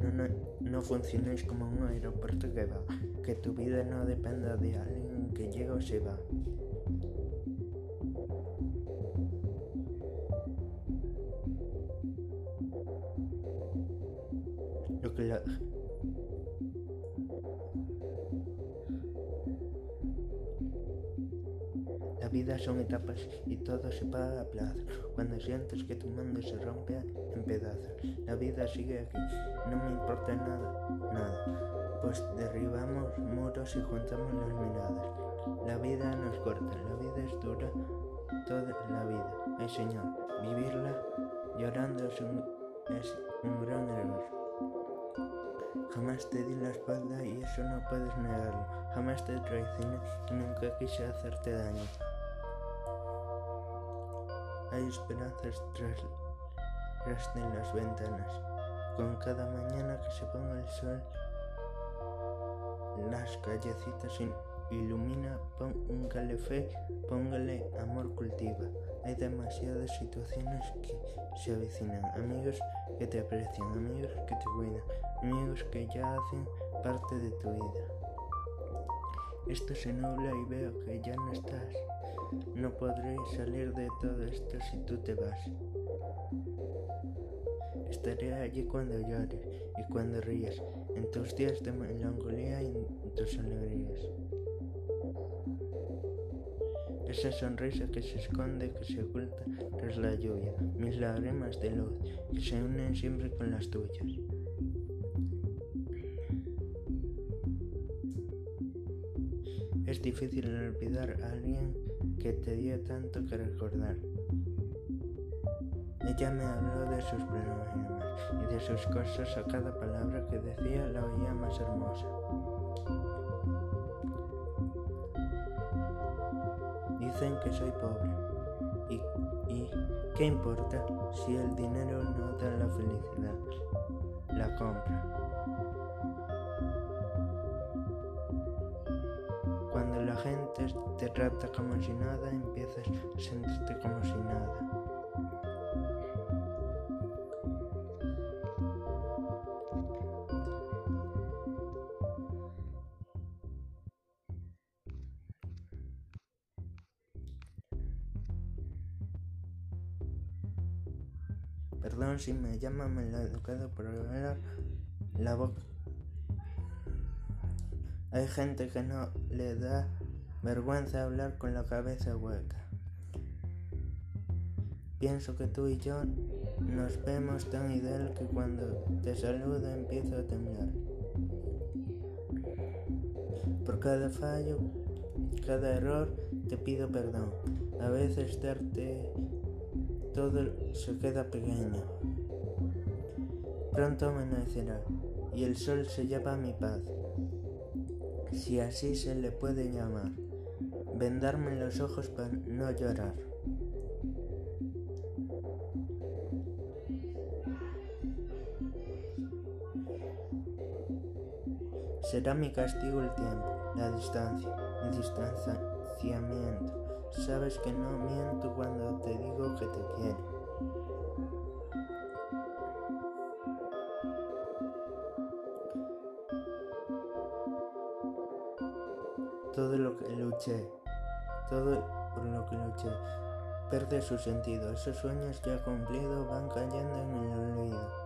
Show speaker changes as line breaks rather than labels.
No, no, funciones como un aeropuerto que va, que tu vida no dependa de alguien que llega o se va. Lo que la, vida son etapas y todo se paga a plazo. Cuando sientes que tu mundo se rompe en pedazos, la vida sigue aquí. No me importa nada, nada. Pues derribamos muros y juntamos las miradas. La vida nos corta, la vida es dura, toda la vida. Ay Señor, vivirla llorando es un, es un gran error. Jamás te di la espalda y eso no puedes negarlo. Jamás te traicioné y nunca quise hacerte daño. Hay esperanzas tras, de las ventanas. Con cada mañana que se ponga el sol, las callecitas ilumina, pon un calefé, póngale amor cultiva. Hay demasiadas situaciones que se avecinan, amigos que te aprecian, amigos que te cuidan, amigos que ya hacen parte de tu vida. Esto se nubla y veo que ya no estás. No podré salir de todo esto si tú te vas. Estaré allí cuando llores y cuando rías, en tus días de melancolía y en tus alegrías. Esa sonrisa que se esconde, que se oculta tras la lluvia, mis lágrimas de luz, que se unen siempre con las tuyas. Es difícil olvidar a alguien que te dio tanto que recordar. Ella me habló de sus problemas y de sus cosas a cada palabra que decía la oía más hermosa. Dicen que soy pobre. ¿Y, ¿Y qué importa si el dinero no da la felicidad? La compra. Gente te trata como si nada, empiezas a sentirte como si nada. Perdón si me llama educado por hablar la boca. Hay gente que no le da vergüenza hablar con la cabeza hueca. Pienso que tú y yo nos vemos tan ideal que cuando te saludo empiezo a temblar. Por cada fallo, cada error, te pido perdón. A veces darte todo se queda pequeño. Pronto amanecerá y el sol se lleva mi paz si así se le puede llamar, vendarme los ojos para no llorar. Será mi castigo el tiempo, la distancia, el distanciamiento. Sabes que no miento cuando te digo que te quiero. Todo lo que luché, todo por lo que luché, pierde su sentido. Esos sueños ya cumplidos van cayendo en el olvido.